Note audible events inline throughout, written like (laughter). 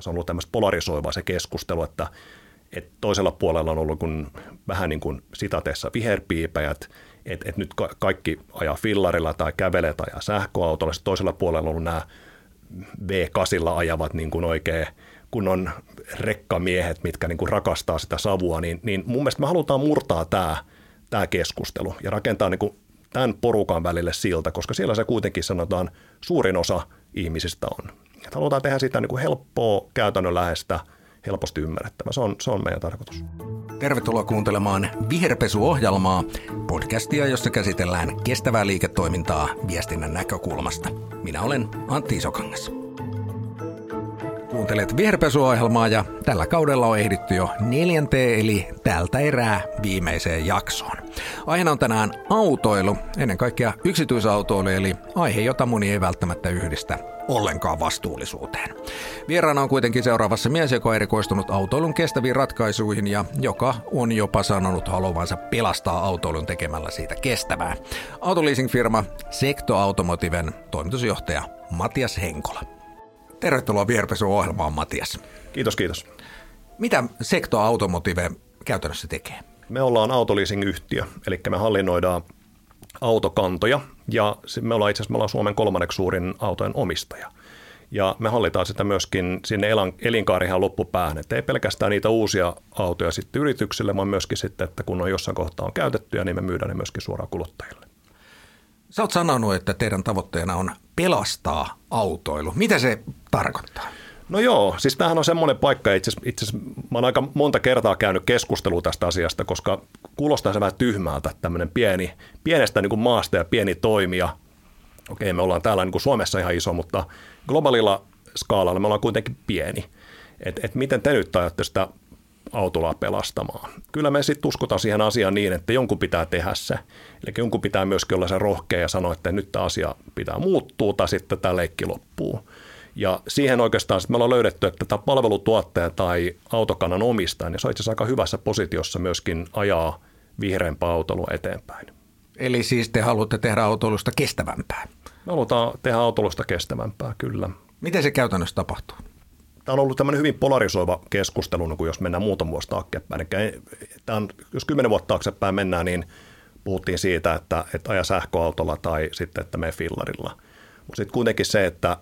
Se on ollut tämmöistä polarisoivaa se keskustelu, että, että toisella puolella on ollut kun, vähän niin kuin sitateessa viherpiipäjät, että, että nyt kaikki ajaa fillarilla tai kävelee tai ajaa sähköautolla. Sitten toisella puolella on ollut nämä V8 ajavat niin kuin oikein kunnon rekkamiehet, mitkä niin kuin rakastaa sitä savua, niin, niin mun mielestä me halutaan murtaa tämä, tämä keskustelu ja rakentaa niin kuin tämän porukan välille siltä, koska siellä se kuitenkin sanotaan suurin osa ihmisistä on. Et halutaan tehdä sitä niin kuin helppoa, käytännönläheistä, helposti ymmärrettävä. Se on, se on meidän tarkoitus. Tervetuloa kuuntelemaan Viherpesuohjelmaa, podcastia, jossa käsitellään kestävää liiketoimintaa viestinnän näkökulmasta. Minä olen Antti Isokangas. Kuuntelet viherpesuohjelmaa ja tällä kaudella on ehditty jo neljänteen eli tältä erää viimeiseen jaksoon. Aiheena on tänään autoilu, ennen kaikkea yksityisautoilu, eli aihe, jota moni ei välttämättä yhdistä ollenkaan vastuullisuuteen. Vieraana on kuitenkin seuraavassa mies, joka on erikoistunut autoilun kestäviin ratkaisuihin ja joka on jopa sanonut haluavansa pelastaa autoilun tekemällä siitä kestävää. Autoleasing-firma Sekto Automotiven toimitusjohtaja Matias Henkola. Tervetuloa Vierpesu-ohjelmaan, Matias. Kiitos, kiitos. Mitä Sekto Automotive käytännössä tekee? Me ollaan autoleasing-yhtiö, eli me hallinnoidaan autokantoja ja me ollaan itse asiassa me ollaan Suomen kolmanneksi suurin autojen omistaja. Ja me hallitaan sitä myöskin sinne elinkaarihan loppupäähän, että ei pelkästään niitä uusia autoja sitten yrityksille, vaan myöskin sitten, että kun on jossain kohtaa on käytettyjä, niin me myydään ne myöskin suoraan kuluttajille. Sä oot sanonut, että teidän tavoitteena on pelastaa autoilu. Mitä se tarkoittaa? No joo, siis tämähän on semmoinen paikka, itse asiassa mä oon aika monta kertaa käynyt keskustelua tästä asiasta, koska kuulostaa se vähän tyhmältä, tämmöinen pieni, pienestä niin kuin maasta ja pieni toimija. Okei, me ollaan täällä niin kuin Suomessa ihan iso, mutta globaalilla skaalalla me ollaan kuitenkin pieni. Et, et miten te nyt ajatte sitä autolaa pelastamaan? Kyllä me sitten uskotaan siihen asiaan niin, että jonkun pitää tehdä se. Eli jonkun pitää myöskin olla se rohkea ja sanoa, että nyt tämä asia pitää muuttua tai sitten tämä leikki loppuu. Ja siihen oikeastaan me ollaan löydetty, että tämä palvelutuottaja tai autokannan omistaja, niin se on itse asiassa aika hyvässä positiossa myöskin ajaa vihreämpää autolua eteenpäin. Eli siis te haluatte tehdä autoilusta kestävämpää? Me halutaan tehdä autoilusta kestävämpää, kyllä. Miten se käytännössä tapahtuu? Tämä on ollut tämmöinen hyvin polarisoiva keskustelu, niin jos mennään muutama vuosi taaksepäin. On, jos kymmenen vuotta taaksepäin mennään, niin puhuttiin siitä, että, että aja sähköautolla tai sitten, että me fillarilla. Mutta sitten kuitenkin se, että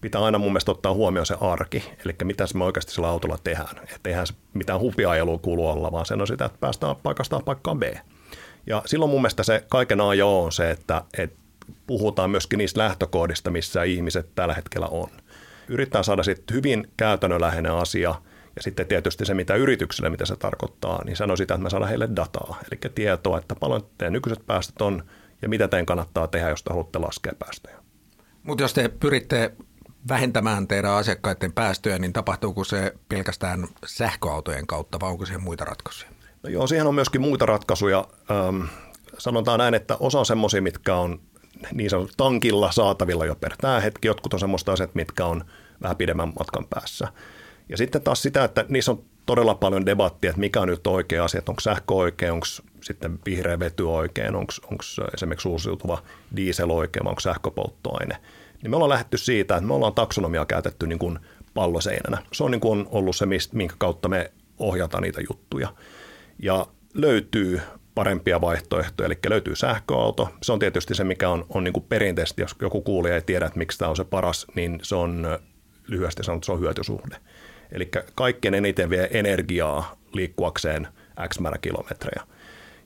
pitää aina mun mielestä ottaa huomioon se arki, eli mitä me oikeasti sillä autolla tehdään. Että eihän se mitään hupiajelua kuulu olla, vaan sen on sitä, että päästään paikasta paikkaan B. Ja silloin mun mielestä se kaiken ajo on se, että, että puhutaan myöskin niistä lähtökohdista, missä ihmiset tällä hetkellä on. Yritetään saada sitten hyvin käytännönläheinen asia, ja sitten tietysti se, mitä yrityksille, mitä se tarkoittaa, niin sanoo sitä, että me saadaan heille dataa, eli tietoa, että paljon teidän nykyiset päästöt on, ja mitä teidän kannattaa tehdä, jos te haluatte laskea päästöjä. Mutta jos te pyritte vähentämään teidän asiakkaiden päästöjä, niin tapahtuuko se pelkästään sähköautojen kautta vai onko siihen muita ratkaisuja? No joo, siihen on myöskin muita ratkaisuja. Ähm, sanotaan näin, että osa on semmoisia, mitkä on niin sanottu tankilla saatavilla jo per tämä hetki. Jotkut on semmoista asiat, mitkä on vähän pidemmän matkan päässä. Ja sitten taas sitä, että niissä on todella paljon debattia, että mikä on nyt oikea asia, onko sähkö oikein, onko sitten vihreä vety oikein, onko, esimerkiksi uusiutuva diesel oikein, onko sähköpolttoaine – niin me ollaan lähdetty siitä, että me ollaan taksonomiaa käytetty niin kuin palloseinänä. Se on niin kuin ollut se, minkä kautta me ohjataan niitä juttuja. Ja löytyy parempia vaihtoehtoja, eli löytyy sähköauto. Se on tietysti se, mikä on, on niin kuin perinteisesti, jos joku kuulija ei tiedä, että miksi tämä on se paras, niin se on lyhyesti sanottu, se on hyötysuhde. Eli kaikkein eniten vie energiaa liikkuakseen X määrä kilometrejä.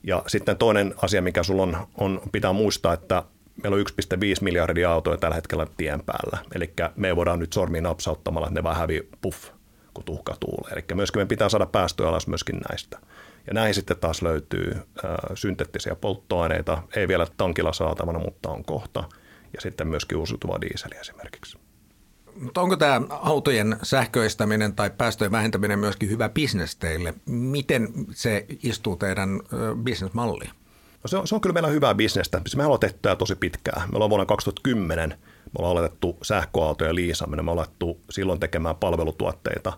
Ja sitten toinen asia, mikä sulla on, on pitää muistaa, että meillä on 1,5 miljardia autoja tällä hetkellä tien päällä. Eli me voidaan nyt sormiin napsauttamalla, että ne vähän hävii puff, kun tuhka tuulee. Eli myöskin me pitää saada päästöjä alas myöskin näistä. Ja näihin sitten taas löytyy äh, synteettisiä polttoaineita, ei vielä tankilla saatavana, mutta on kohta. Ja sitten myöskin uusiutuva diiseli esimerkiksi. Mutta onko tämä autojen sähköistäminen tai päästöjen vähentäminen myöskin hyvä bisnes teille? Miten se istuu teidän bisnesmalliin? No se, on, se on kyllä meillä hyvää bisnestä. Me ollaan tehty tämä tosi pitkään. Me ollaan vuonna 2010, me ollaan aloitettu sähköautoja liisaaminen, me ollaan alettu silloin tekemään palvelutuotteita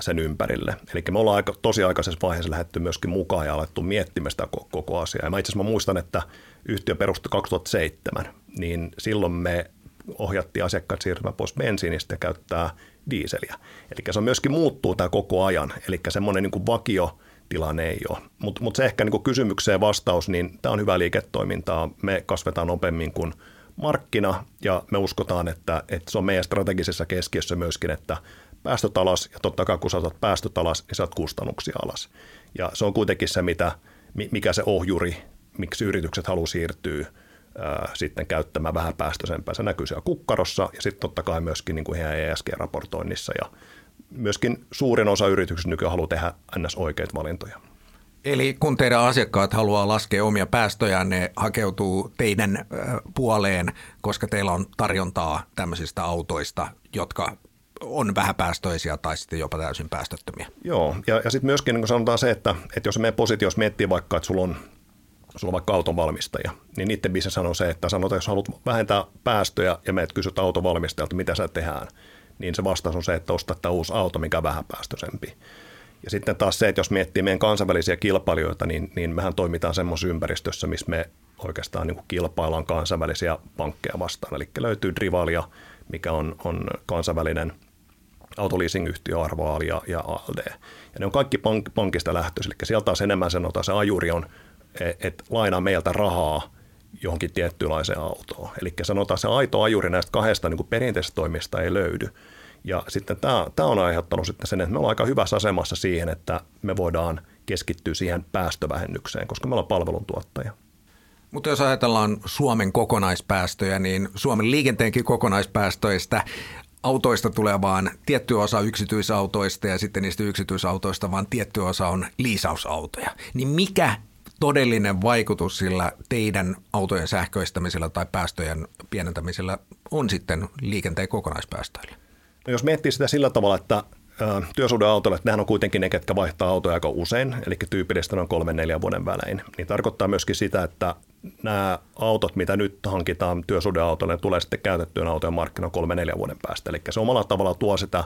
sen ympärille. Eli me ollaan aika, tosi aikaisessa vaiheessa lähdetty myöskin mukaan ja alettu miettimään sitä koko asiaa. Ja mä itse asiassa mä muistan, että yhtiö perustui 2007, niin silloin me ohjattiin asiakkaat siirtymään pois bensiinistä ja käyttää diiseliä. Eli se on myöskin muuttuu tämä koko ajan, eli semmoinen niin kuin vakio tilanne ei ole. Mutta mut se ehkä niin kuin kysymykseen vastaus, niin tämä on hyvä liiketoimintaa. Me kasvetaan nopeammin kuin markkina ja me uskotaan, että, että se on meidän strategisessa keskiössä myöskin, että päästöt alas ja totta kai kun saatat päästöt alas, niin saat kustannuksia alas. Ja se on kuitenkin se, mitä, mikä se ohjuri, miksi yritykset haluaa siirtyä ää, sitten käyttämään vähän päästöisempää. Se näkyy siellä kukkarossa ja sitten totta kai myöskin niin kuin heidän ESG-raportoinnissa ja myöskin suurin osa yrityksistä nykyään haluaa tehdä ns. oikeita valintoja. Eli kun teidän asiakkaat haluaa laskea omia päästöjään, ne hakeutuu teidän puoleen, koska teillä on tarjontaa tämmöisistä autoista, jotka on vähäpäästöisiä tai sitten jopa täysin päästöttömiä. Joo, ja, ja sitten myöskin niin sanotaan se, että, että jos me positiossa miettii vaikka, että sulla on, sulla on vaikka auton valmistaja, niin niiden bisnes on se, että sanotaan, jos haluat vähentää päästöjä ja meet kysyt valmistajalta, mitä sä tehdään, niin se vastaus on se, että ostaa tämä uusi auto, mikä on vähäpäästöisempi. Ja sitten taas se, että jos miettii meidän kansainvälisiä kilpailijoita, niin, niin mehän toimitaan semmoisessa ympäristössä, missä me oikeastaan niin kilpaillaan kansainvälisiä pankkeja vastaan. Eli löytyy Drivalia, mikä on, on kansainvälinen autoleasing-yhtiö Arvoal ja, ja ALD. Ja ne on kaikki pank, pankista lähtöisiä, eli sieltä taas enemmän sanotaan, se ajuri on, että et lainaa meiltä rahaa johonkin tiettyynlaiseen autoon. Eli sanotaan se aito ajuri näistä kahdesta niin perinteisestä toimista ei löydy. Ja sitten tämä, tämä on aiheuttanut sitten sen, että me ollaan aika hyvässä asemassa siihen, että me voidaan keskittyä siihen päästövähennykseen, koska me ollaan palveluntuottaja. Mutta jos ajatellaan Suomen kokonaispäästöjä, niin Suomen liikenteenkin kokonaispäästöistä autoista tulee vaan tietty osa yksityisautoista ja sitten niistä yksityisautoista vaan tietty osa on liisausautoja. Niin mikä todellinen vaikutus sillä teidän autojen sähköistämisellä tai päästöjen pienentämisellä on sitten liikenteen kokonaispäästöille? No jos miettii sitä sillä tavalla, että työsuhdeautoille, että nehän on kuitenkin ne, ketkä vaihtaa autoja aika usein, eli tyypillisesti on kolmen neljän vuoden välein, niin tarkoittaa myöskin sitä, että nämä autot, mitä nyt hankitaan työsuhdeautoille, tulee sitten käytettyön autojen markkinoilla kolme neljän vuoden päästä. Eli se omalla tavalla tuo sitä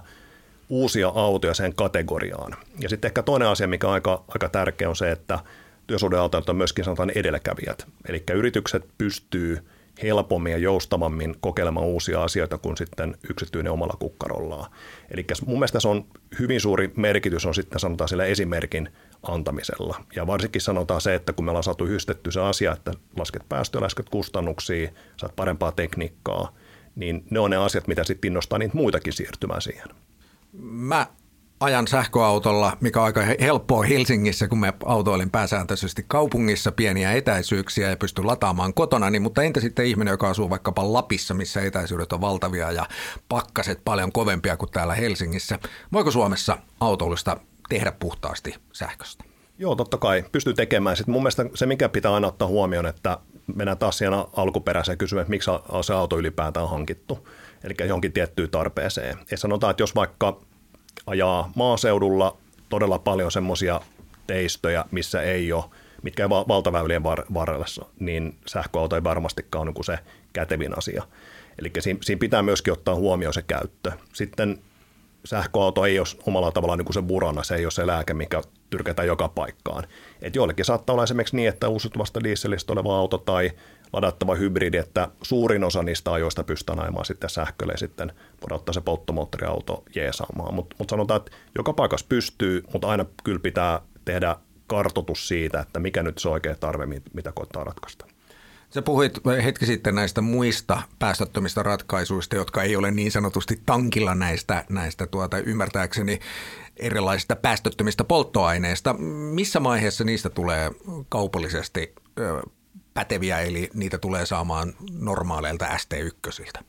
uusia autoja sen kategoriaan. Ja sitten ehkä toinen asia, mikä on aika, aika tärkeä, on se, että työsuhdeautoilta on myöskin sanotaan edelläkävijät. Eli yritykset pystyy – helpommin ja joustavammin kokeilemaan uusia asioita kuin sitten yksityinen omalla kukkarollaan. Eli mun mielestä se on hyvin suuri merkitys on sitten sanotaan sillä esimerkin antamisella. Ja varsinkin sanotaan se, että kun me ollaan saatu hystetty se asia, että lasket päästöjä, lasket kustannuksia, saat parempaa tekniikkaa, niin ne on ne asiat, mitä sitten innostaa niitä muitakin siirtymään siihen. Mä ajan sähköautolla, mikä on aika helppoa Helsingissä, kun me autoilin pääsääntöisesti kaupungissa pieniä etäisyyksiä ja pysty lataamaan kotona, niin, mutta entä sitten ihminen, joka asuu vaikkapa Lapissa, missä etäisyydet on valtavia ja pakkaset paljon kovempia kuin täällä Helsingissä. Voiko Suomessa autoilusta tehdä puhtaasti sähköstä? Joo, totta kai. Pystyy tekemään. Sitten mun mielestä se, mikä pitää aina ottaa huomioon, että mennään taas siinä alkuperäiseen kysymään, että miksi se auto ylipäätään on hankittu. Eli johonkin tiettyyn tarpeeseen. Ja sanotaan, että jos vaikka ajaa maaseudulla todella paljon semmoisia teistöjä, missä ei ole, mitkä ei valtaväylien varrella, niin sähköauto ei varmastikaan ole niin se kätevin asia. Eli siinä, siinä pitää myöskin ottaa huomioon se käyttö. Sitten sähköauto ei ole omalla tavallaan niin kuin se burana, se ei ole se lääke, mikä tyrkätään joka paikkaan. Et joillekin saattaa olla esimerkiksi niin, että uusiutuvasta dieselistä oleva auto tai ladattava hybridi, että suurin osa niistä ajoista pystytään ajamaan sitten sähkölle ja sitten voidaan ottaa se polttomoottoriauto jeesaamaan. Mutta mut sanotaan, että joka paikassa pystyy, mutta aina kyllä pitää tehdä kartotus siitä, että mikä nyt se oikea tarve, mitä koittaa ratkaista. Sä puhuit hetki sitten näistä muista päästöttömistä ratkaisuista, jotka ei ole niin sanotusti tankilla näistä, näistä tuota, ymmärtääkseni erilaisista päästöttömistä polttoaineista. Missä vaiheessa niistä tulee kaupallisesti päteviä, eli niitä tulee saamaan normaaleilta ST1.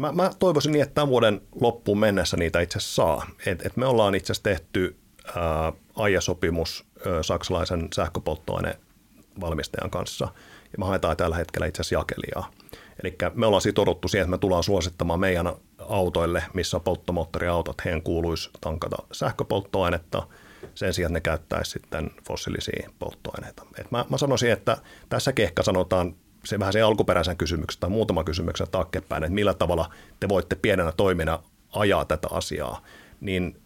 Mä, mä toivoisin niin, että tämän vuoden loppuun mennessä niitä itse saa. Et, et me ollaan itse asiassa tehty ää, aiesopimus saksalaisen sähköpolttoainevalmistajan kanssa, ja me haetaan tällä hetkellä itse asiassa jakelijaa. Eli me ollaan sitouduttu siihen, että me tullaan suosittamaan meidän autoille, missä polttomoottoriautot, heidän kuuluisi tankata sähköpolttoainetta – sen sijaan, että ne käyttäisi sitten fossiilisia polttoaineita. Et mä, mä sanoisin, että tässä ehkä sanotaan se vähän se alkuperäisen kysymyksen tai muutama kysymyksen taakkepäin, että millä tavalla te voitte pienenä toimina ajaa tätä asiaa, niin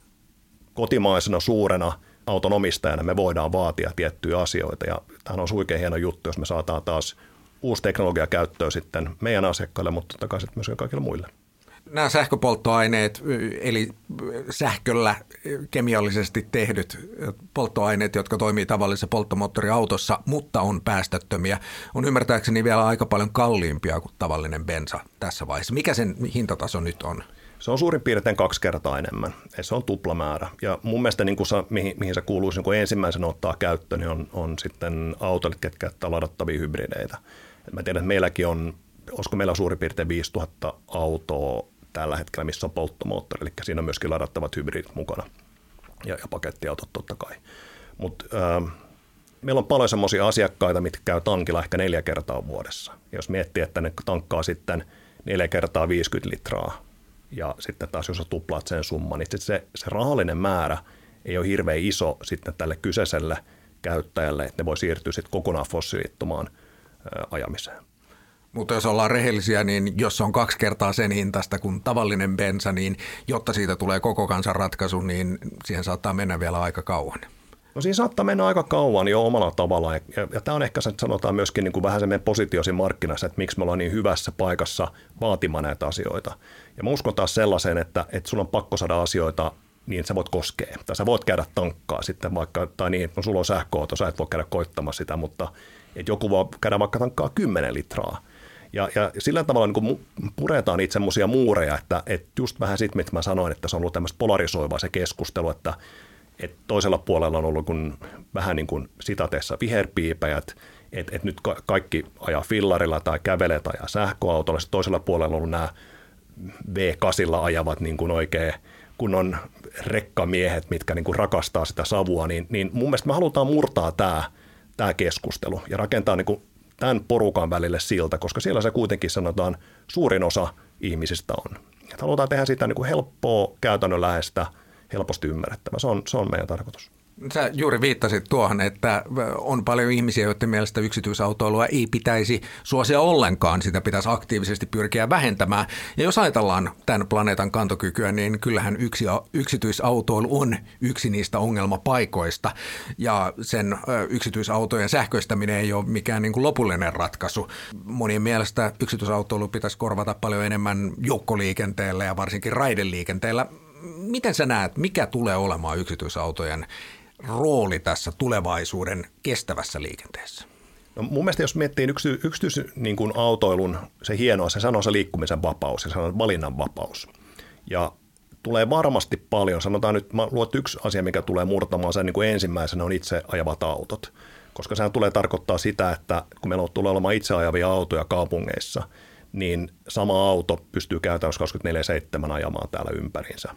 kotimaisena suurena auton omistajana me voidaan vaatia tiettyjä asioita ja tämähän on suikein hieno juttu, jos me saataan taas uusi teknologia käyttöön sitten meidän asiakkaille, mutta totta kai myös kaikille muille. Nämä sähköpolttoaineet, eli sähköllä kemiallisesti tehdyt polttoaineet, jotka toimii tavallisessa polttomoottoriautossa, mutta on päästöttömiä, on ymmärtääkseni vielä aika paljon kalliimpia kuin tavallinen bensa tässä vaiheessa. Mikä sen hintataso nyt on? Se on suurin piirtein kaksi kertaa enemmän. Se on tuplamäärä. Ja mun mielestä niin kuin sa, mihin, mihin se kuuluisi niin ensimmäisenä ottaa käyttöön, niin on, on sitten autot, ketkä käyttää ladattavia hybrideitä. Et mä tiedän, että meilläkin on, olisiko meillä suurin piirtein 5000 autoa tällä hetkellä, missä on polttomoottori, eli siinä on myöskin ladattavat hybridit mukana ja, ja pakettiautot totta kai. Mutta äh, meillä on paljon semmoisia asiakkaita, mitkä käy tankilla ehkä neljä kertaa vuodessa. Jos miettii, että ne tankkaa sitten neljä kertaa 50 litraa ja sitten taas jos tuplaat sen summan, niin se, se rahallinen määrä ei ole hirveän iso sitten tälle kyseiselle käyttäjälle, että ne voi siirtyä sitten kokonaan fossiilittomaan ajamiseen. Mutta jos ollaan rehellisiä, niin jos se on kaksi kertaa sen hintasta kuin tavallinen bensa, niin jotta siitä tulee koko kansan ratkaisu, niin siihen saattaa mennä vielä aika kauan. No siinä saattaa mennä aika kauan jo omalla tavallaan, ja, ja, ja tämä on ehkä sanotaan myöskin niin kuin vähän se meidän positiosin markkinassa, että miksi me ollaan niin hyvässä paikassa vaatimaan näitä asioita. Ja mä uskon taas sellaiseen, että, että sun on pakko saada asioita niin, sä voit koskea. Tai sä voit käydä tankkaa sitten vaikka, tai niin, no, sulla on sähköauto, sä et voi käydä koittamassa sitä, mutta että joku voi käydä vaikka tankkaa 10 litraa. Ja, ja sillä tavalla niin puretaan niitä semmoisia muureja, että, että just vähän sitten, mitä mä sanoin, että se on ollut tämmöistä polarisoivaa se keskustelu, että, että toisella puolella on ollut kun, vähän niin kuin sitateessa viherpiipäjät, että, että nyt kaikki ajaa fillarilla tai kävelee tai ajaa sähköautolla, sitten toisella puolella on ollut nämä V8 ajavat niin kuin oikein kunnon rekkamiehet, mitkä niin kuin rakastaa sitä savua, niin, niin mun mielestä me halutaan murtaa tämä, tämä keskustelu ja rakentaa niin kuin tämän porukan välille siltä, koska siellä se kuitenkin sanotaan suurin osa ihmisistä on. Että halutaan tehdä sitä niin kuin helppoa, käytännönläheistä, helposti ymmärrettävää. Se on, se on meidän tarkoitus. Sä juuri viittasit tuohon, että on paljon ihmisiä, joiden mielestä yksityisautoilua ei pitäisi suosia ollenkaan, sitä pitäisi aktiivisesti pyrkiä vähentämään. Ja jos ajatellaan tämän planeetan kantokykyä, niin kyllähän yksi, yksityisautoilu on yksi niistä ongelmapaikoista. Ja sen yksityisautojen sähköistäminen ei ole mikään niin kuin lopullinen ratkaisu. Monien mielestä yksityisautoilu pitäisi korvata paljon enemmän joukkoliikenteellä ja varsinkin raideliikenteellä. Miten sä näet, mikä tulee olemaan yksityisautojen rooli tässä tulevaisuuden kestävässä liikenteessä? No mun mielestä jos miettii yksity, yksityis niin kuin autoilun, se hienoa, se sanoo se liikkumisen vapaus, se sanoo valinnan vapaus. Ja tulee varmasti paljon, sanotaan nyt, mä luot yksi asia, mikä tulee murtamaan sen niin kuin ensimmäisenä on itse ajavat autot. Koska sehän tulee tarkoittaa sitä, että kun meillä tulee olemaan itse ajavia autoja kaupungeissa, niin sama auto pystyy käytännössä 24-7 ajamaan täällä ympäriinsä.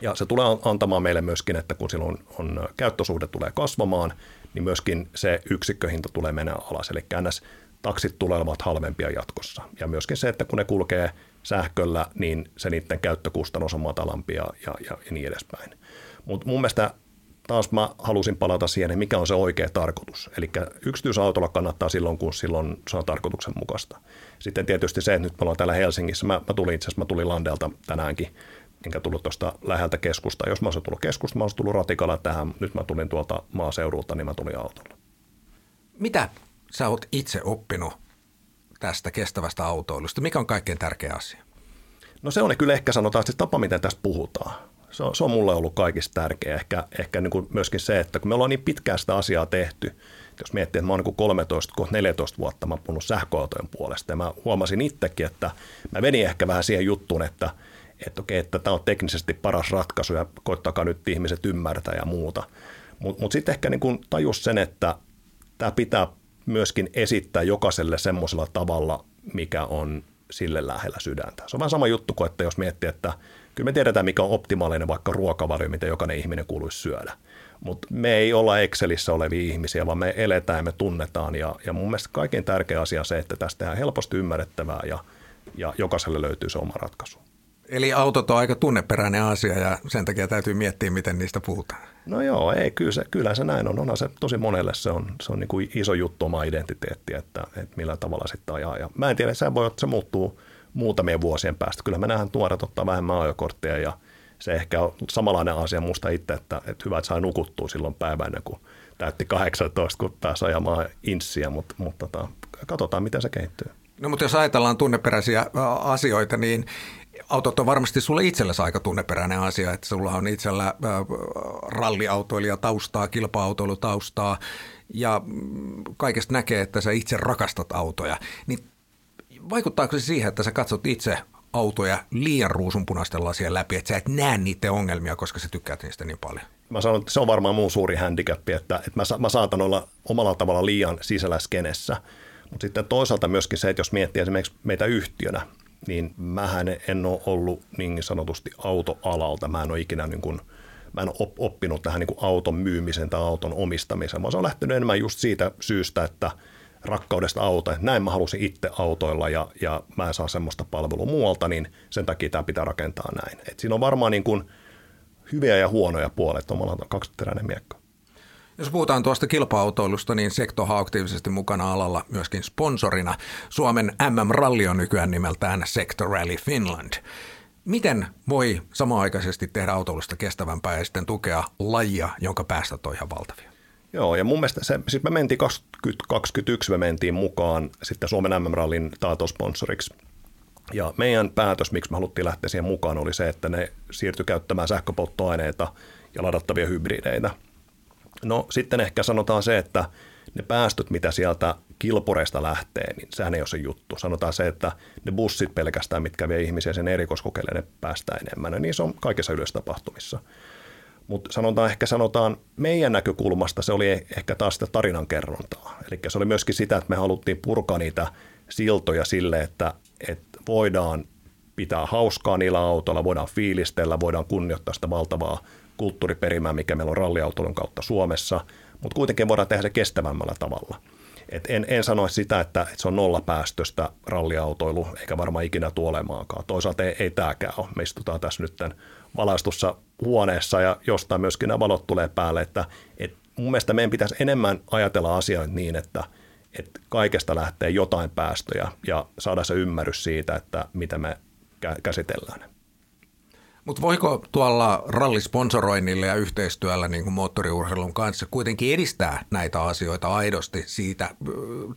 Ja se tulee antamaan meille myöskin, että kun silloin on, käyttösuhde tulee kasvamaan, niin myöskin se yksikköhinta tulee mennä alas. Eli ns. taksit tulevat halvempia jatkossa. Ja myöskin se, että kun ne kulkee sähköllä, niin se niiden käyttökustannus on matalampi ja, ja, ja niin edespäin. Mutta mun mielestä taas mä halusin palata siihen, mikä on se oikea tarkoitus. Eli yksityisautolla kannattaa silloin, kun silloin se on tarkoituksenmukaista. Sitten tietysti se, että nyt me ollaan täällä Helsingissä, mä, mä tulin itse asiassa, mä tulin Landelta tänäänkin enkä tullut tuosta läheltä keskusta. Jos mä olisin tullut keskusta, mä olisin tullut ratikalla tähän. Nyt mä tulin tuolta maaseudulta, niin mä tulin autolla. Mitä sä oot itse oppinut tästä kestävästä autoilusta? Mikä on kaikkein tärkeä asia? No se on kyllä ehkä sanotaan se tapa, miten tästä puhutaan. Se on, se on mulle ollut kaikista tärkeä. Ehkä, ehkä niin kuin myöskin se, että kun me ollaan niin pitkään sitä asiaa tehty, jos miettii, että mä oon niin 13, 14 vuotta mä oon sähköautojen puolesta ja mä huomasin itsekin, että mä venin ehkä vähän siihen juttuun, että – että okei, että tämä on teknisesti paras ratkaisu ja koittakaa nyt ihmiset ymmärtää ja muuta. Mutta mut sitten ehkä niin kun tajus sen, että tämä pitää myöskin esittää jokaiselle semmoisella tavalla, mikä on sille lähellä sydäntä. Se on vähän sama juttu kuin, että jos miettii, että kyllä me tiedetään, mikä on optimaalinen vaikka ruokavalio, mitä jokainen ihminen kuuluisi syödä. Mutta me ei olla Excelissä olevia ihmisiä, vaan me eletään ja me tunnetaan. Ja, ja mun mielestä kaikkein tärkeä asia on se, että tästä tehdään helposti ymmärrettävää ja, ja jokaiselle löytyy se oma ratkaisu. Eli autot on aika tunneperäinen asia ja sen takia täytyy miettiä, miten niistä puhutaan. No joo, ei, kyllä, se, kyllä se näin on. Onhan se tosi monelle se on, se on niin kuin iso juttu oma identiteetti, että, että millä tavalla sitten ajaa. Ja mä en tiedä, se voi, että se muuttuu muutamien vuosien päästä. Kyllä me nähdään tuoret ottaa vähemmän ajokortteja ja se ehkä on samanlainen asia musta itse, että, että hyvä, että sai nukuttua silloin päivänä, kun täytti 18, kun pääsi ajamaan inssiä, mutta, mutta tota, katsotaan, miten se kehittyy. No mutta jos ajatellaan tunneperäisiä asioita, niin autot on varmasti sulle itsellesi aika tunneperäinen asia, että sulla on itsellä ralliautoilija taustaa, kilpa-autoilutaustaa ja mm, kaikesta näkee, että sä itse rakastat autoja. Niin vaikuttaako se siihen, että sä katsot itse autoja liian ruusunpunaisten lasien läpi, että sä et näe niiden ongelmia, koska sä tykkäät niistä niin paljon? Mä sanon, että se on varmaan mun suuri handicap, että, että mä, mä saatan olla omalla tavalla liian sisällä skenessä. Mutta sitten toisaalta myöskin se, että jos miettii esimerkiksi meitä yhtiönä, niin mähän en ole ollut niin sanotusti autoalalta. Mä en ole ikinä niin kuin, mä en ole oppinut tähän niin kuin auton myymisen tai auton omistamiseen, vaan se on lähtenyt enemmän just siitä syystä, että rakkaudesta auto, näin mä halusin itse autoilla ja, ja mä en saa semmoista palvelua muualta, niin sen takia tämä pitää rakentaa näin. Et siinä on varmaan niin kuin hyviä ja huonoja puolet, omalla kaksiteräinen miekka. Jos puhutaan tuosta kilpa-autoilusta, niin Sektohan aktiivisesti mukana alalla myöskin sponsorina. Suomen MM-ralli on nykyään nimeltään Sector Rally Finland. Miten voi samaaikaisesti tehdä autoilusta kestävämpää ja sitten tukea lajia, jonka päästöt on ihan valtavia? Joo, ja mun mielestä se, siis me mentiin 2021, me mentiin mukaan sitten Suomen MM-rallin taatosponsoriksi. Ja meidän päätös, miksi me haluttiin lähteä siihen mukaan, oli se, että ne siirtyi käyttämään sähköpolttoaineita ja ladattavia hybrideitä – No sitten ehkä sanotaan se, että ne päästöt, mitä sieltä kilpureista lähtee, niin sehän ei ole se juttu. Sanotaan se, että ne bussit pelkästään, mitkä vie ihmisiä sen erikoiskokeille, ne päästää enemmän. Ja niin se on kaikissa yleistapahtumissa. Mutta sanotaan ehkä sanotaan meidän näkökulmasta se oli ehkä taas sitä tarinankerrontaa. Eli se oli myöskin sitä, että me haluttiin purkaa niitä siltoja sille, että, että voidaan pitää hauskaa niillä autoilla, voidaan fiilistellä, voidaan kunnioittaa sitä valtavaa kulttuuriperimää, mikä meillä on ralliautoilun kautta Suomessa, mutta kuitenkin voidaan tehdä se kestävämmällä tavalla. Et en, en sano sitä, että, se on nollapäästöstä ralliautoilu, eikä varmaan ikinä tuolemaankaan. Toisaalta ei, ei tämäkään ole. Me istutaan tässä nyt valaistussa huoneessa ja jostain myöskin nämä valot tulee päälle. Että, et mun mielestä meidän pitäisi enemmän ajatella asioita niin, että, että kaikesta lähtee jotain päästöjä ja saada se ymmärrys siitä, että mitä me käsitellään. Mutta voiko tuolla rallisponsoroinnilla ja yhteistyöllä niin kuin moottoriurheilun kanssa kuitenkin edistää näitä asioita aidosti siitä,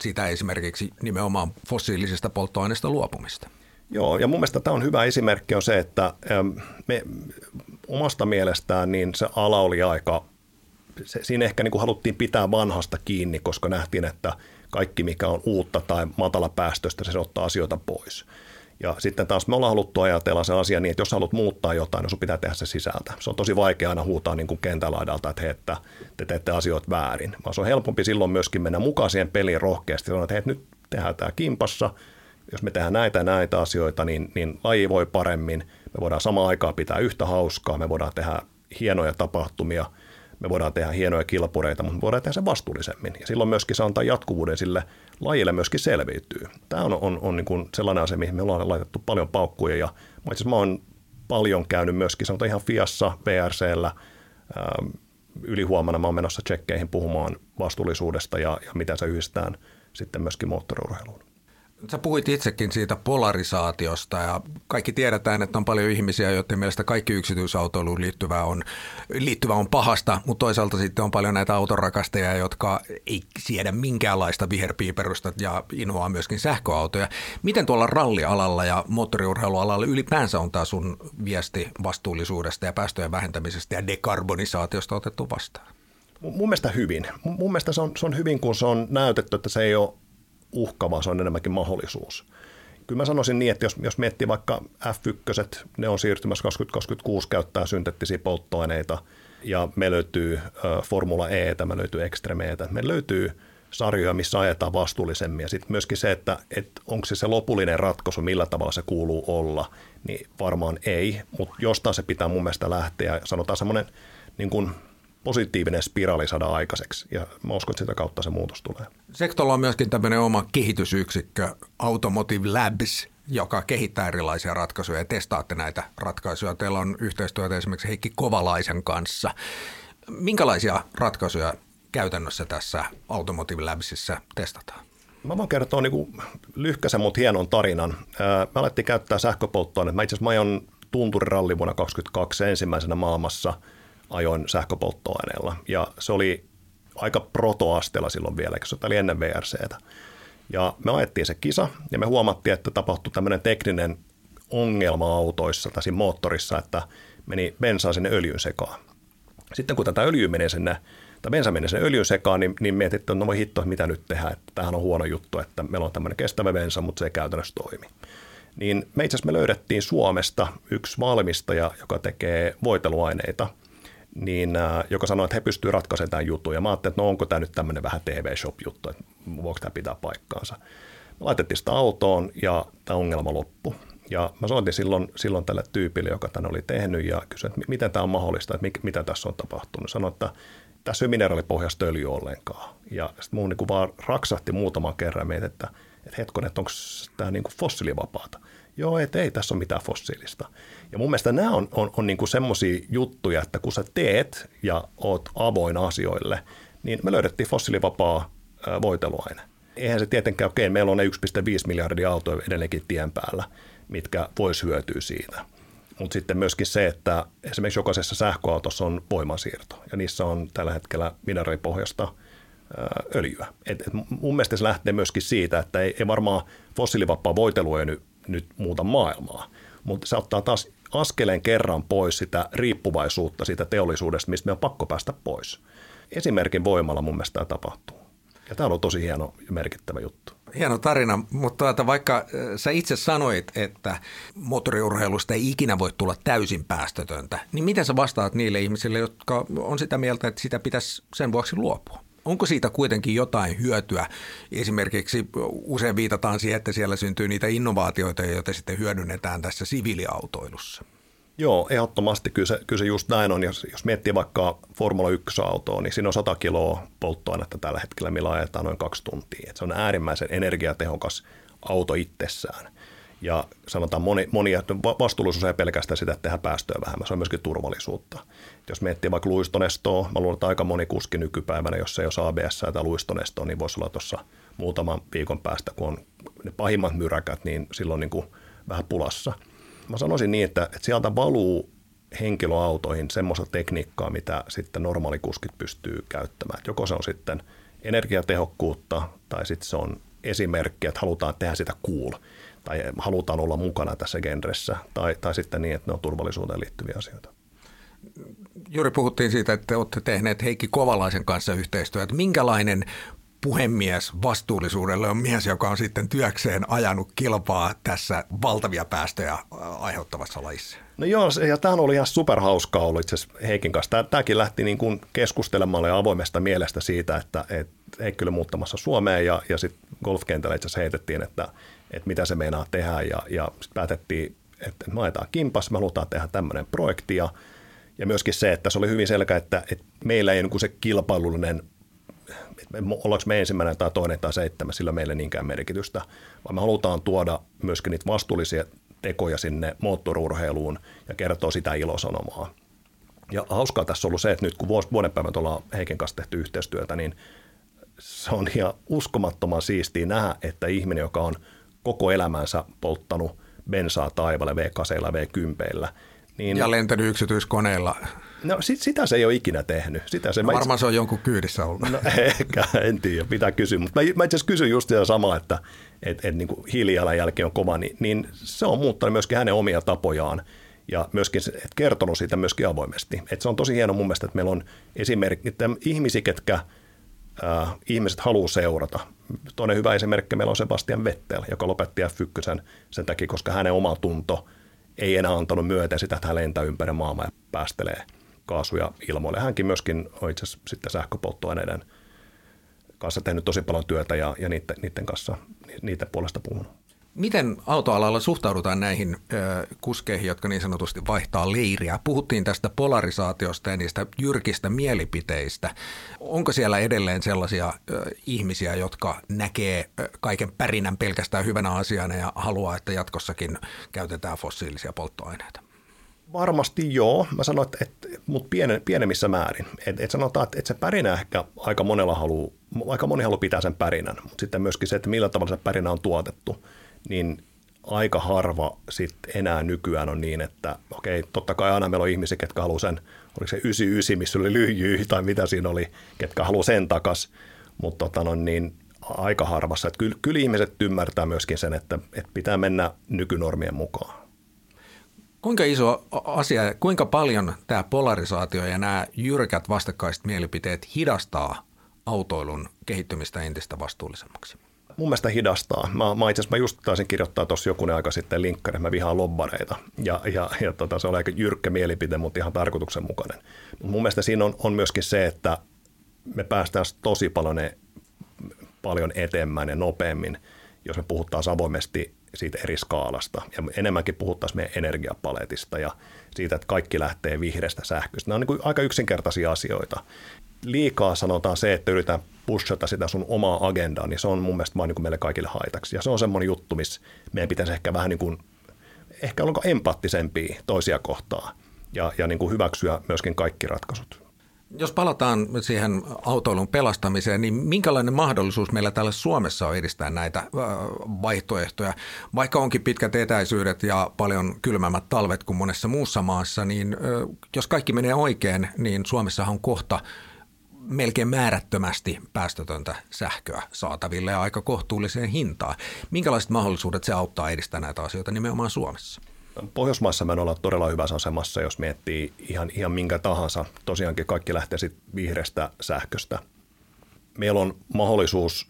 siitä esimerkiksi nimenomaan fossiilisista polttoaineista luopumista? Joo, ja mun mielestä tämä on hyvä esimerkki on se, että me omasta mielestään niin se ala oli aika, se, siinä ehkä niin kuin haluttiin pitää vanhasta kiinni, koska nähtiin, että kaikki mikä on uutta tai matala päästöstä, se ottaa asioita pois. Ja sitten taas me ollaan haluttu ajatella se asia niin, että jos haluat muuttaa jotain, niin sun pitää tehdä se sisältä. Se on tosi vaikea aina huutaa niin kuin kentälaidalta, että, että te teette asioita väärin. Vaan se on helpompi silloin myöskin mennä mukaan siihen peliin rohkeasti. Sanoa, että hei, nyt tehdään tämä kimpassa. Jos me tehdään näitä ja näitä asioita, niin, niin laji voi paremmin. Me voidaan samaan aikaan pitää yhtä hauskaa. Me voidaan tehdä hienoja tapahtumia – me voidaan tehdä hienoja kilpureita, mutta me voidaan tehdä se vastuullisemmin. Ja silloin myöskin se antaa jatkuvuuden sille lajille myöskin selviytyy. Tämä on, on, on niin kuin sellainen asia, mihin me ollaan laitettu paljon paukkuja ja itse mä oon paljon käynyt myöskin sanotaan ihan Fiassa, VRCllä, ähm, ylihuomenna mä oon menossa tsekkeihin puhumaan vastuullisuudesta ja, ja miten se yhdistetään sitten myöskin moottoriurheiluun. Sä puhuit itsekin siitä polarisaatiosta ja kaikki tiedetään, että on paljon ihmisiä, joiden mielestä kaikki yksityisautoiluun liittyvä on, liittyvä on pahasta, mutta toisaalta sitten on paljon näitä autorakastajia, jotka ei siedä minkäänlaista viherpiiperusta ja inhoaa myöskin sähköautoja. Miten tuolla rallialalla ja moottoriurheilualalla ylipäänsä on tämä sun viesti vastuullisuudesta ja päästöjen vähentämisestä ja dekarbonisaatiosta otettu vastaan? Mun mielestä hyvin. Mun mielestä se on, se on hyvin, kun se on näytetty, että se ei ole uhka, vaan se on enemmänkin mahdollisuus. Kyllä mä sanoisin niin, että jos, jos miettii vaikka F1, ne on siirtymässä 2026 käyttää synteettisiä polttoaineita ja me löytyy Formula E, me löytyy Extremeetä, me löytyy sarjoja, missä ajetaan vastuullisemmin. Ja sitten myöskin se, että, että onko se se lopullinen ratkaisu, millä tavalla se kuuluu olla, niin varmaan ei, mutta jostain se pitää mun mielestä lähteä. Sanotaan semmoinen niin positiivinen spiraali saada aikaiseksi. Ja mä uskon, että sitä kautta se muutos tulee. Sektolla on myöskin tämmöinen oma kehitysyksikkö, Automotive Labs, joka kehittää erilaisia ratkaisuja ja testaatte näitä ratkaisuja. Teillä on yhteistyötä esimerkiksi Heikki Kovalaisen kanssa. Minkälaisia ratkaisuja käytännössä tässä Automotive Labsissa testataan? Mä voin kertoa niin lyhkäisen, mutta hienon tarinan. Mä alettiin käyttää sähköpolttoaineita. Mä itse asiassa mä ajon tunturiralli vuonna 2022 ensimmäisenä maailmassa – ajoin sähköpolttoaineella. Ja se oli aika protoasteella silloin vielä, koska se oli ennen VRCtä. Ja me ajettiin se kisa ja me huomattiin, että tapahtui tämmöinen tekninen ongelma autoissa tai siinä moottorissa, että meni bensaa sinne öljyn sekaan. Sitten kun tätä öljyä menee sinne, tai bensa menee sinne öljyn sekaan, niin, niin mietit, että no voi hitto, mitä nyt tehdään, että tämähän on huono juttu, että meillä on tämmöinen kestävä bensa, mutta se ei käytännössä toimi. Niin me itse asiassa me löydettiin Suomesta yksi valmistaja, joka tekee voiteluaineita, niin, äh, joka sanoi, että he pystyvät ratkaisemaan tämän jutun. Ja mä ajattelin, että no onko tämä nyt tämmöinen vähän TV-shop-juttu, että voiko tämä pitää paikkaansa. Me laitettiin sitä autoon ja tämä ongelma loppui. Ja mä soitin silloin, silloin tälle tyypille, joka tämän oli tehnyt ja kysyin, että miten tämä on mahdollista, että mitä tässä on tapahtunut. Sanoin, että tässä ei mineraalipohjasta öljy ollenkaan. Ja sitten mun niin vaan raksahti muutaman kerran meitä, että, että hetkonen, että onko tämä niin fossiilivapaata. Joo, et ei tässä ole mitään fossiilista. Ja mun mielestä nämä on, on, on niin semmoisia juttuja, että kun sä teet ja oot avoin asioille, niin me löydettiin fossiilivapaa voiteluaine. Eihän se tietenkään, okei, meillä on ne 1,5 miljardia autoja edelleenkin tien päällä, mitkä vois hyötyä siitä. Mutta sitten myöskin se, että esimerkiksi jokaisessa sähköautossa on voimansiirto, ja niissä on tällä hetkellä mineraalipohjasta öljyä. Et, et mun mielestä se lähtee myöskin siitä, että ei, ei varmaan fossiilivapaa voitelu ei nyt, nyt muuta maailmaa, mutta se ottaa taas askeleen kerran pois sitä riippuvaisuutta siitä teollisuudesta, mistä me on pakko päästä pois. Esimerkin voimalla mun mielestä tämä tapahtuu. Ja tämä on tosi hieno ja merkittävä juttu. Hieno tarina, mutta tuota, vaikka äh, sä itse sanoit, että moottoriurheilusta ei ikinä voi tulla täysin päästötöntä, niin miten sä vastaat niille ihmisille, jotka on sitä mieltä, että sitä pitäisi sen vuoksi luopua? Onko siitä kuitenkin jotain hyötyä? Esimerkiksi usein viitataan siihen, että siellä syntyy niitä innovaatioita, joita sitten hyödynnetään tässä siviiliautoilussa. Joo, ehdottomasti kyllä se, kyllä se just näin on. Jos, jos miettii vaikka Formula 1-autoa, niin siinä on 100 kiloa polttoainetta tällä hetkellä, millä ajetaan noin kaksi tuntia. Et se on äärimmäisen energiatehokas auto itsessään. Ja sanotaan moni, monia, vastuullisuus ei pelkästään sitä, että tehdään päästöä vähemmän, se on myöskin turvallisuutta. Jos miettii vaikka luistonestoa, mä luulen, että aika moni kuski nykypäivänä, jos ei ole ABS tai luistonestoa, niin voisi olla tuossa muutaman viikon päästä, kun on ne pahimmat myräkät, niin silloin niin kuin vähän pulassa – Mä sanoisin niin, että, että sieltä valuu henkilöautoihin semmoista tekniikkaa, mitä sitten normaalikuskit pystyy käyttämään. Joko se on sitten energiatehokkuutta tai sitten se on esimerkki, että halutaan tehdä sitä cool tai halutaan olla mukana tässä genressä tai, tai sitten niin, että ne on turvallisuuteen liittyviä asioita. Juuri puhuttiin siitä, että te olette tehneet Heikki Kovalaisen kanssa yhteistyötä. Minkälainen puhemies vastuullisuudelle on mies, joka on sitten työkseen ajanut kilpaa tässä valtavia päästöjä aiheuttavassa lajissa. No joo, ja tämä oli ihan superhauskaa ollut itse asiassa Heikin kanssa. Tämäkin lähti niin kuin keskustelemaan ja avoimesta mielestä siitä, että, että Heikki oli muuttamassa Suomeen ja, ja sitten golfkentällä itse asiassa heitettiin, että, että mitä se meinaa tehdä. Ja, ja sitten päätettiin, että me ajetaan kimpas, me halutaan tehdä tämmöinen projekti. Ja, ja myöskin se, että se oli hyvin selkeä, että, että meillä ei niin se kilpailullinen ollaanko me ensimmäinen tai toinen tai seitsemäs, sillä meille niinkään merkitystä, vaan me halutaan tuoda myöskin niitä vastuullisia tekoja sinne moottorurheiluun ja kertoa sitä ilosanomaa. Ja hauskaa tässä on ollut se, että nyt kun vuoden päivän ollaan Heiken kanssa tehty yhteistyötä, niin se on ihan uskomattoman siistiä nähdä, että ihminen, joka on koko elämänsä polttanut bensaa taivalle V8 V10, niin, ja lentänyt yksityiskoneilla. No sit, sitä se ei ole ikinä tehnyt. Sitä se, no, varmaan itse... se on jonkun kyydissä ollut. No (laughs) ehkä, en tiedä, pitää kysyä. Mutta mä, mä itse asiassa kysyn just sitä samaa, että et, et, niin hiilijalanjälki on kova, niin, niin se on muuttanut myöskin hänen omia tapojaan ja myöskin et kertonut siitä myöskin avoimesti. Et se on tosi hieno mun mielestä, että meillä on esimerkki, että ihmisiä, ketkä äh, ihmiset haluaa seurata. Toinen hyvä esimerkki meillä on Sebastian Vettel, joka lopetti F1 sen takia, koska hänen oma tunto – ei enää antanut myöten sitä, että hän lentää ympäri maailmaa ja päästelee kaasuja ilmoille. Hänkin myöskin on itse asiassa sitten sähköpolttoaineiden kanssa tehnyt tosi paljon työtä ja, ja niiden, niiden kanssa niiden puolesta puhunut. Miten autoalalla suhtaudutaan näihin kuskeihin, jotka niin sanotusti vaihtaa leiriä? Puhuttiin tästä polarisaatiosta ja niistä jyrkistä mielipiteistä. Onko siellä edelleen sellaisia ihmisiä, jotka näkee kaiken pärinän pelkästään hyvänä asiana ja haluaa, että jatkossakin käytetään fossiilisia polttoaineita? Varmasti joo. Mä sanoin, että, että mutta pienen, pienemmissä määrin. Et, et sanotaan, että, että se pärinä ehkä aika monella haluaa, aika moni haluaa pitää sen pärinän, mutta sitten myöskin se, että millä tavalla se pärinä on tuotettu – niin aika harva sitten enää nykyään on niin, että okei, totta kai aina meillä on ihmisiä, ketkä haluaa sen, oliko se 99, missä oli lyijy tai mitä siinä oli, ketkä haluaa sen takas, mutta tota no, niin aika harvassa. Että kyllä, kyllä ihmiset ymmärtää myöskin sen, että, että pitää mennä nykynormien mukaan. Kuinka iso asia, kuinka paljon tämä polarisaatio ja nämä jyrkät vastakkaiset mielipiteet hidastaa autoilun kehittymistä entistä vastuullisemmaksi? Mun mielestä hidastaa. Mä, mä itse asiassa mä just taisin kirjoittaa tuossa jokunen aika sitten linkkari, mä vihaan lobbareita. Ja, ja, ja tota, se on aika jyrkkä mielipide, mutta ihan tarkoituksenmukainen. Mun mielestä siinä on, on myöskin se, että me päästään tosi paljon, ne, paljon eteenpäin ja nopeammin, jos me puhutaan avoimesti siitä eri skaalasta. Ja enemmänkin puhuttaisiin meidän energiapaletista ja siitä, että kaikki lähtee vihreästä sähköstä. Nämä on niin aika yksinkertaisia asioita. Liikaa sanotaan se, että yritetään pushata sitä sun omaa agendaa, niin se on mun mielestä vain niin meille kaikille haitaksi. Ja se on semmoinen juttu, missä meidän pitäisi ehkä vähän niin kuin, ehkä olla empaattisempia toisia kohtaa ja, ja niin kuin hyväksyä myöskin kaikki ratkaisut. Jos palataan siihen autoilun pelastamiseen, niin minkälainen mahdollisuus meillä täällä Suomessa on edistää näitä vaihtoehtoja? Vaikka onkin pitkät etäisyydet ja paljon kylmämmät talvet kuin monessa muussa maassa, niin jos kaikki menee oikein, niin Suomessahan on kohta melkein määrättömästi päästötöntä sähköä saataville ja aika kohtuulliseen hintaan. Minkälaiset mahdollisuudet se auttaa edistää näitä asioita nimenomaan Suomessa? Pohjoismaissa me ollaan todella hyvässä asemassa, jos miettii ihan, ihan minkä tahansa. Tosiaankin kaikki lähtee sitten vihreästä sähköstä. Meillä on mahdollisuus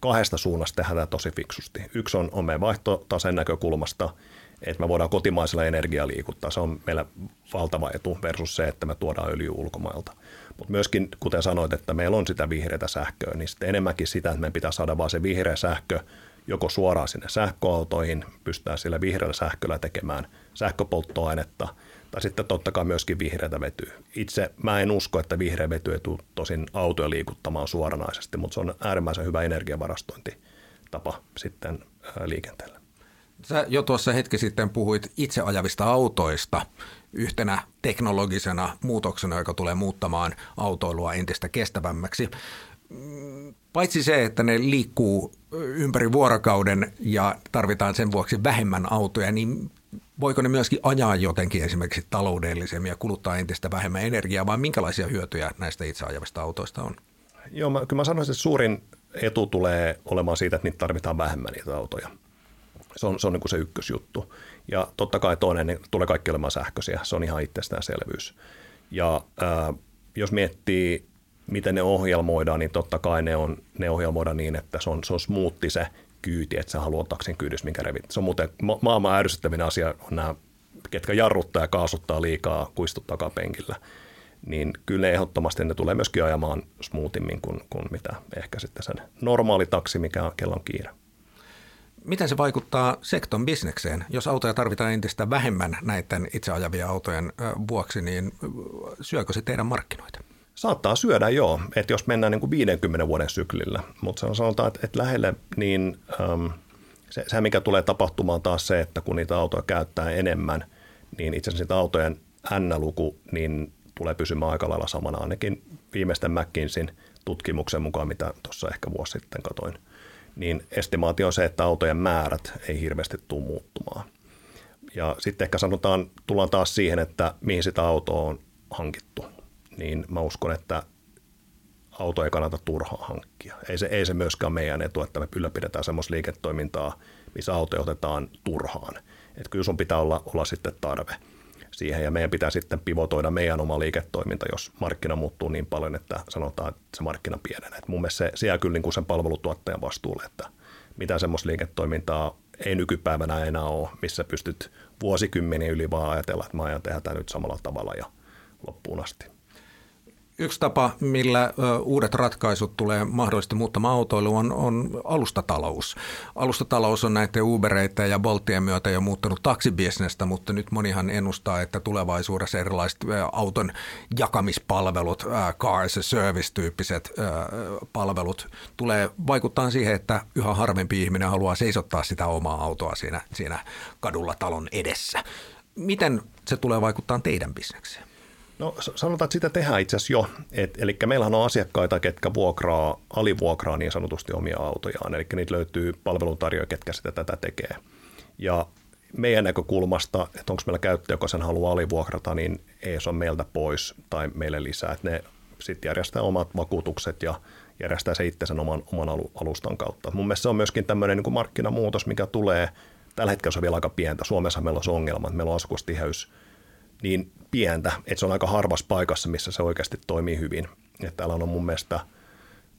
kahdesta suunnasta tehdä tämä tosi fiksusti. Yksi on, on meidän vaihtotasen näkökulmasta, että me voidaan kotimaisella energiaa liikuttaa. Se on meillä valtava etu versus se, että me tuodaan öljyä ulkomailta. Mutta myöskin, kuten sanoit, että meillä on sitä vihreätä sähköä, niin sitten enemmänkin sitä, että meidän pitää saada vaan se vihreä sähkö – joko suoraan sinne sähköautoihin, pystytään sillä vihreällä sähköllä tekemään sähköpolttoainetta, tai sitten totta kai myöskin vihreätä vetyä. Itse mä en usko, että vihreä vety ei tule tosin autoja liikuttamaan suoranaisesti, mutta se on äärimmäisen hyvä energiavarastointitapa sitten liikenteelle. Sä jo tuossa hetki sitten puhuit itse ajavista autoista yhtenä teknologisena muutoksena, joka tulee muuttamaan autoilua entistä kestävämmäksi paitsi se, että ne liikkuu ympäri vuorokauden ja tarvitaan sen vuoksi vähemmän autoja, niin voiko ne myöskin ajaa jotenkin esimerkiksi taloudellisemmin ja kuluttaa entistä vähemmän energiaa, vai minkälaisia hyötyjä näistä itse ajavista autoista on? Joo, mä, kyllä mä sanoisin, että suurin etu tulee olemaan siitä, että niitä tarvitaan vähemmän niitä autoja. Se on, se on niin kuin se ykkösjuttu. Ja totta kai toinen, niin tulee kaikki olemaan sähköisiä. Se on ihan itsestäänselvyys. Ja äh, jos miettii miten ne ohjelmoidaan, niin totta kai ne, on, ne ohjelmoidaan niin, että se on, se on smoothi se kyyti, että sä haluat taksin kyydys, minkä revit. Se on muuten ma- maailman ärsyttävin asia on nämä, ketkä jarruttaa ja kaasuttaa liikaa, kuistut takapenkillä. Niin kyllä ne ehdottomasti ne tulee myöskin ajamaan smoothimmin kuin, kuin mitä ehkä sitten sen normaali taksi, mikä on kiire. Miten se vaikuttaa sekton bisnekseen? Jos autoja tarvitaan entistä vähemmän näiden itse ajavia autojen vuoksi, niin syökö se teidän markkinoita? Saattaa syödä joo, että jos mennään niin kuin 50 vuoden syklillä, mutta sanotaan, että, että lähelle niin äm, se, se, mikä tulee tapahtumaan taas se, että kun niitä autoja käyttää enemmän, niin itse asiassa autojen N-luku niin tulee pysymään aika lailla samana, ainakin viimeisten McKinseyn tutkimuksen mukaan, mitä tuossa ehkä vuosi sitten katoin, niin estimaatio on se, että autojen määrät ei hirveästi tule muuttumaan. Ja sitten ehkä sanotaan, tullaan taas siihen, että mihin sitä autoa on hankittu niin mä uskon, että auto ei kannata turhaa hankkia. Ei se, ei se myöskään meidän etu, että me ylläpidetään semmoista liiketoimintaa, missä auto otetaan turhaan. Että kyllä sun pitää olla, olla sitten tarve siihen ja meidän pitää sitten pivotoida meidän oma liiketoiminta, jos markkina muuttuu niin paljon, että sanotaan, että se markkina pienenee. Mun mielestä se, se jää kyllä niin kuin sen palvelutuottajan vastuulle, että mitä semmoista liiketoimintaa ei nykypäivänä enää ole, missä pystyt vuosikymmeniä yli vaan ajatella, että mä ajan tehdä nyt samalla tavalla ja loppuun asti. Yksi tapa, millä uudet ratkaisut tulee mahdollisesti muuttamaan autoilu on, on alustatalous. Alustatalous on näiden Ubereita ja Boltien myötä jo muuttanut taksibisnestä, mutta nyt monihan ennustaa, että tulevaisuudessa erilaiset auton jakamispalvelut, car as a service-tyyppiset palvelut tulee vaikuttaa siihen, että yhä harvempi ihminen haluaa seisottaa sitä omaa autoa siinä, siinä kadulla talon edessä. Miten se tulee vaikuttaa teidän bisnekseen? No sanotaan, että sitä tehdään itse asiassa jo. Et, eli meillähän on asiakkaita, ketkä vuokraa, alivuokraa niin sanotusti omia autojaan. Eli niitä löytyy palveluntarjoajia, ketkä sitä tätä tekee. Ja meidän näkökulmasta, että onko meillä käyttäjä, joka sen haluaa alivuokrata, niin ei se on meiltä pois tai meille lisää. Että ne sitten järjestää omat vakuutukset ja järjestää se itse sen oman, oman alustan kautta. Mun mielestä se on myöskin tämmöinen niin markkinamuutos, mikä tulee tällä hetkellä se on vielä aika pientä. Suomessa meillä on se ongelma, että meillä on asukustiheys niin pientä, että se on aika harvassa paikassa, missä se oikeasti toimii hyvin. Että täällä on mun mielestä,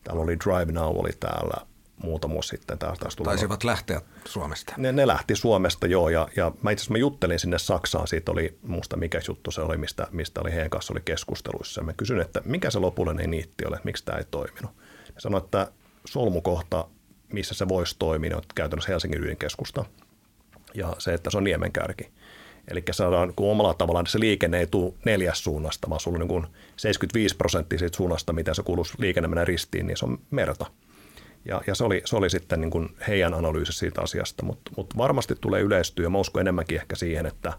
täällä oli Drive Now oli täällä muutama vuosi sitten. Täällä taas Taisivat lähteä Suomesta. Ne, ne lähti Suomesta, joo, ja, ja mä itse asiassa mä juttelin sinne Saksaan, siitä oli, muista mikä juttu se oli, mistä, mistä oli heidän kanssa oli keskusteluissa. Mä kysyin, että mikä se lopullinen niitti oli, että miksi tämä ei toiminut. Ne sanoi, että solmukohta, missä se voisi toimia, on käytännössä Helsingin ydinkeskusta, ja se, että se on Niemenkärki. Eli saadaan kun omalla tavallaan se liikenne ei tule neljäs suunnasta, vaan sulla on niin 75 prosenttia siitä suunnasta, miten se kuuluisi liikenne mennä ristiin, niin se on merta. Ja, ja se, oli, se oli sitten niin kuin heidän analyysi siitä asiasta, mutta mut varmasti tulee yleistyä. Ja mä uskon enemmänkin ehkä siihen, että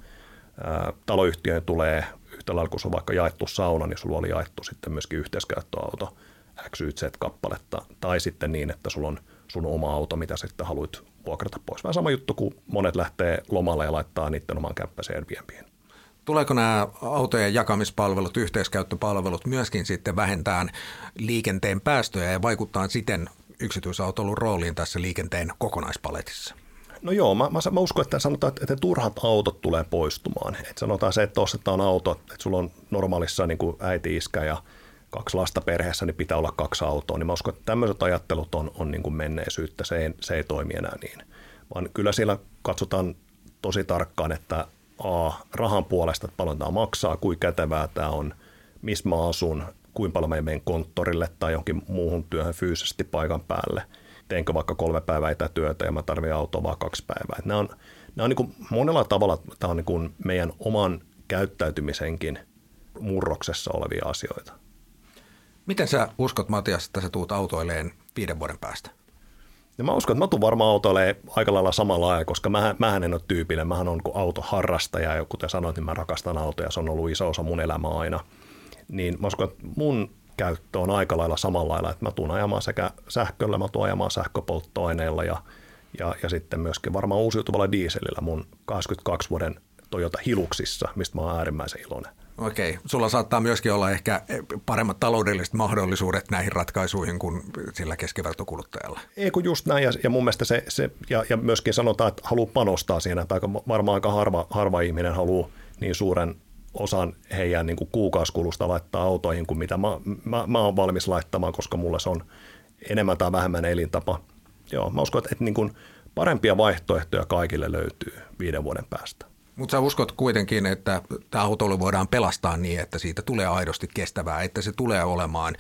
ää, taloyhtiöön tulee yhtä lailla, se on vaikka jaettu sauna, niin sulla oli jaettu sitten myöskin yhteiskäyttöauto XYZ-kappaletta, tai sitten niin, että sulla on sun oma auto, mitä sitten haluat vuokrata pois. Vähän sama juttu, kun monet lähtee lomalle ja laittaa niiden oman kämppäseen Airbnbiin. Tuleeko nämä autojen jakamispalvelut, yhteiskäyttöpalvelut myöskin sitten vähentään liikenteen päästöjä ja vaikuttaa siten yksityisautoilun rooliin tässä liikenteen kokonaispaletissa? No joo, mä, mä, mä uskon, että sanotaan, että turhat autot tulee poistumaan. Et sanotaan se, että ostetaan auto, että sulla on normaalissa niin kuin äiti, iskä ja kaksi lasta perheessä, niin pitää olla kaksi autoa. Niin mä uskon, että tämmöiset ajattelut on, on niin kuin menneisyyttä, se ei, se ei toimi enää niin. Vaan kyllä siellä katsotaan tosi tarkkaan, että A, rahan puolesta, että paljon tämä maksaa, kuinka kätevää tämä on, missä mä asun, kuinka paljon mä menen konttorille tai johonkin muuhun työhön fyysisesti paikan päälle. Teenkö vaikka kolme päivää etätyötä ja mä tarvitsen autoa vaan kaksi päivää. nämä on, nämä on niin kuin monella tavalla tämä on niin kuin meidän oman käyttäytymisenkin murroksessa olevia asioita. Miten sä uskot, Matias, että sä tuut autoilleen viiden vuoden päästä? Ja mä uskon, että mä tuun varmaan autoille aika lailla samalla lailla, koska mä, en ole tyypillinen. Mähän on autoharrastaja ja kuten sanoit, niin mä rakastan autoja. Se on ollut iso osa mun elämää aina niin mä uskon, että mun käyttö on aika lailla samalla lailla, että mä tuun ajamaan sekä sähköllä, mä tuun ajamaan sähköpolttoaineella ja, ja, ja sitten myöskin varmaan uusiutuvalla dieselillä mun 22 vuoden Toyota Hiluksissa, mistä mä oon äärimmäisen iloinen. Okei, sulla saattaa myöskin olla ehkä paremmat taloudelliset mahdollisuudet näihin ratkaisuihin kuin sillä keskivertokuluttajalla. Ei kun just näin, ja, ja mun mielestä se, se ja, ja myöskin sanotaan, että haluaa panostaa siinä, että varmaan aika harva, harva ihminen haluaa niin suuren osan heidän niin kuin kuukausikulusta laittaa autoihin kuin mitä mä, mä, mä oon valmis laittamaan, koska mulle se on enemmän tai vähemmän elintapa. Joo, mä uskon, että, että niin kuin parempia vaihtoehtoja kaikille löytyy viiden vuoden päästä. Mutta sä uskot kuitenkin, että tämä autoilu voidaan pelastaa niin, että siitä tulee aidosti kestävää, että se tulee olemaan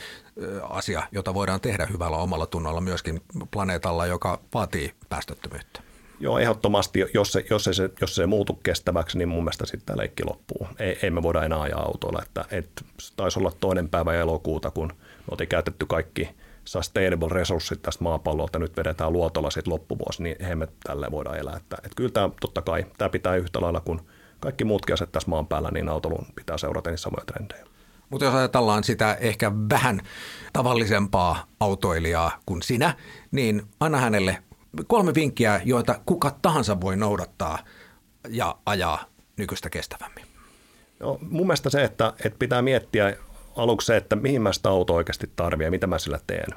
asia, jota voidaan tehdä hyvällä omalla tunnolla myöskin planeetalla, joka vaatii päästöttömyyttä. Joo, ehdottomasti, jos se, jos, se, jos se ei muutu kestäväksi, niin mun mielestä sitten tämä leikki loppuu. Ei, ei me voida enää ajaa autolla. Että, et, taisi olla toinen päivä elokuuta, kun me oltiin käytetty kaikki sustainable resurssit tästä maapallolta, nyt vedetään luotolla sitten loppuvuosi, niin eihän me tälle voida elää. Että, et kyllä tämä totta kai, tämä pitää yhtä lailla kuin kaikki muutkin asiat tässä maan päällä, niin autolun pitää seurata niitä samoja trendejä. Mutta jos ajatellaan sitä ehkä vähän tavallisempaa autoilijaa kuin sinä, niin anna hänelle kolme vinkkiä, joita kuka tahansa voi noudattaa ja ajaa nykyistä kestävämmin. No, mun mielestä se, että, että pitää miettiä aluksi se, että mihin mä sitä autoa oikeasti tarvitsen ja mitä mä sillä teen.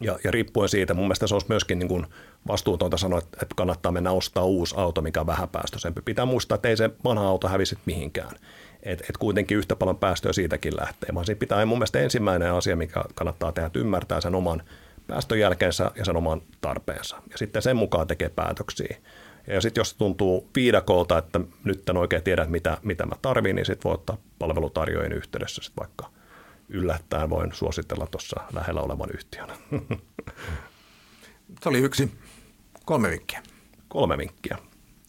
Ja, ja riippuen siitä, mun mielestä se olisi myöskin niin kuin vastuutonta sanoa, että kannattaa mennä ostaa uusi auto, mikä on vähäpäästöisempi. Pitää muistaa, että ei se vanha auto hävisi mihinkään. Et, et kuitenkin yhtä paljon päästöjä siitäkin lähtee. Vaan siinä pitää mun mielestä ensimmäinen asia, mikä kannattaa tehdä, että ymmärtää sen oman päästöjälkeensä ja sen oman tarpeensa. Ja sitten sen mukaan tekee päätöksiä. Ja sitten jos tuntuu viidakolta, että nyt en oikein tiedä, mitä, mitä mä tarvin, niin sitten voi ottaa palvelutarjoajien yhteydessä sit vaikka yllättäen voin suositella tuossa lähellä olevan yhtiön. Se oli yksi. Kolme vinkkiä. Kolme vinkkiä.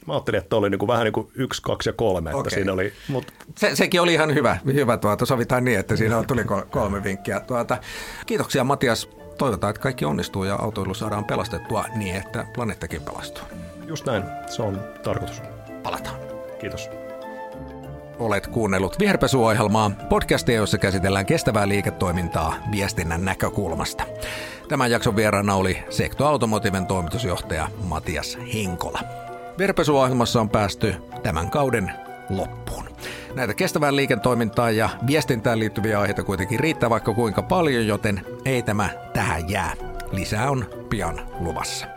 Mä ajattelin, että oli niinku vähän niin kuin yksi, kaksi ja kolme. Että siinä oli, mut... Se, sekin oli ihan hyvä. hyvä tuota, sovitaan niin, että siinä tuli kolme vinkkiä. Tuota, kiitoksia Matias toivotaan, että kaikki onnistuu ja autoilu saadaan pelastettua niin, että planeettakin pelastuu. Just näin, se on tarkoitus. Palataan. Kiitos. Olet kuunnellut Viherpesuohjelmaa, podcastia, jossa käsitellään kestävää liiketoimintaa viestinnän näkökulmasta. Tämän jakson vieraana oli Sekto Automotiven toimitusjohtaja Matias Hinkola. Viherpesuohjelmassa on päästy tämän kauden loppuun. Näitä kestävään liiketoimintaan ja viestintään liittyviä aiheita kuitenkin riittää vaikka kuinka paljon, joten ei tämä tähän jää. Lisää on pian luvassa.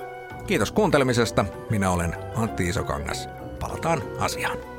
Kiitos kuuntelemisesta. Minä olen Antti Isokangas. Palataan asiaan.